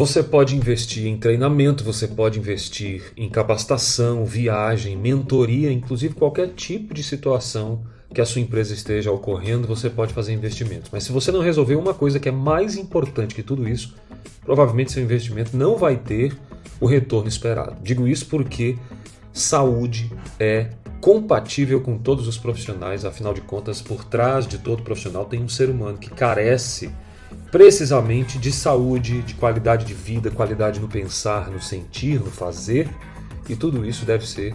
Você pode investir em treinamento, você pode investir em capacitação, viagem, mentoria, inclusive qualquer tipo de situação que a sua empresa esteja ocorrendo, você pode fazer investimentos. Mas se você não resolver uma coisa que é mais importante que tudo isso, provavelmente seu investimento não vai ter o retorno esperado. Digo isso porque saúde é compatível com todos os profissionais, afinal de contas, por trás de todo profissional tem um ser humano que carece precisamente de saúde, de qualidade de vida, qualidade no pensar, no sentir, no fazer, e tudo isso deve ser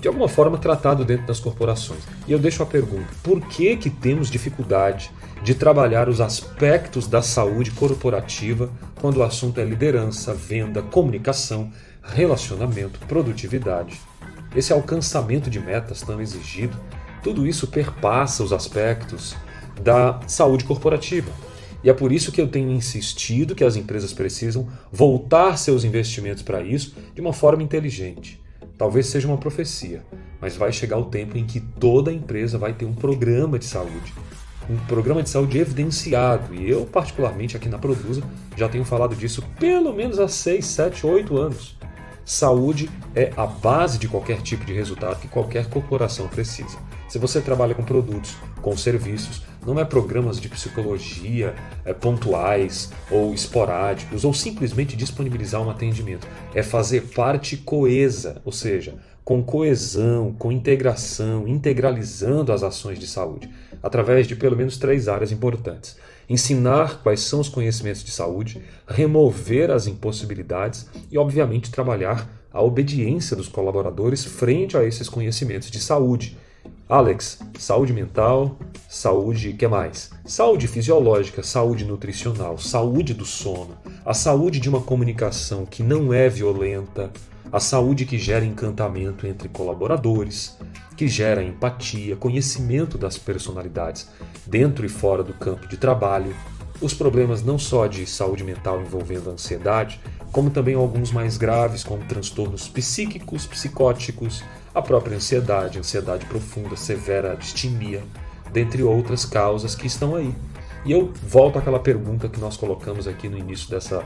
de alguma forma tratado dentro das corporações. E eu deixo a pergunta: por que que temos dificuldade de trabalhar os aspectos da saúde corporativa quando o assunto é liderança, venda, comunicação, relacionamento, produtividade? Esse alcançamento de metas tão exigido, tudo isso perpassa os aspectos da saúde corporativa. E é por isso que eu tenho insistido que as empresas precisam voltar seus investimentos para isso de uma forma inteligente. Talvez seja uma profecia, mas vai chegar o tempo em que toda empresa vai ter um programa de saúde. Um programa de saúde evidenciado. E eu, particularmente, aqui na Produza, já tenho falado disso pelo menos há 6, 7, 8 anos. Saúde é a base de qualquer tipo de resultado que qualquer corporação precisa. Se você trabalha com produtos, com serviços, não é programas de psicologia é, pontuais ou esporádicos, ou simplesmente disponibilizar um atendimento. É fazer parte coesa, ou seja, com coesão, com integração, integralizando as ações de saúde, através de pelo menos três áreas importantes. Ensinar quais são os conhecimentos de saúde, remover as impossibilidades e, obviamente, trabalhar a obediência dos colaboradores frente a esses conhecimentos de saúde Alex, saúde mental, saúde, que mais? Saúde fisiológica, saúde nutricional, saúde do sono, a saúde de uma comunicação que não é violenta, a saúde que gera encantamento entre colaboradores, que gera empatia, conhecimento das personalidades dentro e fora do campo de trabalho, os problemas não só de saúde mental envolvendo ansiedade, como também alguns mais graves, como transtornos psíquicos, psicóticos, a própria ansiedade, ansiedade profunda, severa distimia, dentre outras causas que estão aí. E eu volto àquela pergunta que nós colocamos aqui no início dessa,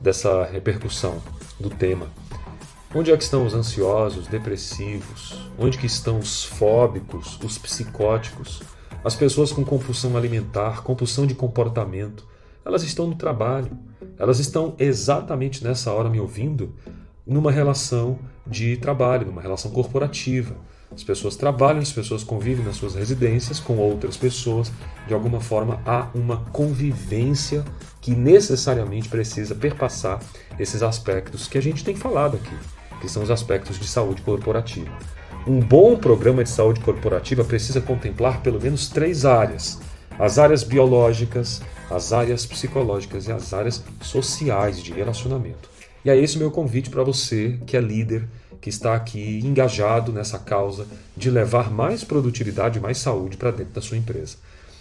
dessa repercussão do tema. Onde é que estão os ansiosos, depressivos? Onde que estão os fóbicos, os psicóticos? As pessoas com compulsão alimentar, compulsão de comportamento, elas estão no trabalho. Elas estão exatamente nessa hora me ouvindo numa relação de trabalho, numa relação corporativa. As pessoas trabalham, as pessoas convivem nas suas residências com outras pessoas. De alguma forma, há uma convivência que necessariamente precisa perpassar esses aspectos que a gente tem falado aqui, que são os aspectos de saúde corporativa. Um bom programa de saúde corporativa precisa contemplar pelo menos três áreas: as áreas biológicas, as áreas psicológicas e as áreas sociais de relacionamento. E é esse o meu convite para você que é líder, que está aqui engajado nessa causa de levar mais produtividade e mais saúde para dentro da sua empresa.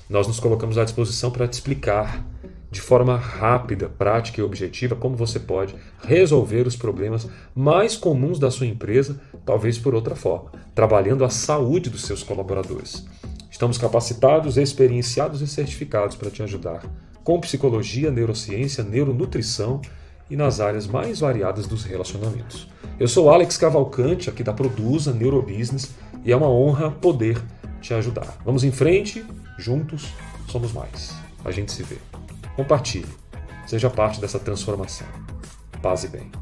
Nós nos colocamos à disposição para te explicar de forma rápida, prática e objetiva como você pode resolver os problemas mais comuns da sua empresa, talvez por outra forma, trabalhando a saúde dos seus colaboradores. Estamos capacitados, experienciados e certificados para te ajudar com psicologia, neurociência, neuronutrição e nas áreas mais variadas dos relacionamentos. Eu sou Alex Cavalcante, aqui da Produza Neurobusiness, e é uma honra poder te ajudar. Vamos em frente, juntos somos mais. A gente se vê. Compartilhe, seja parte dessa transformação. Paz e bem.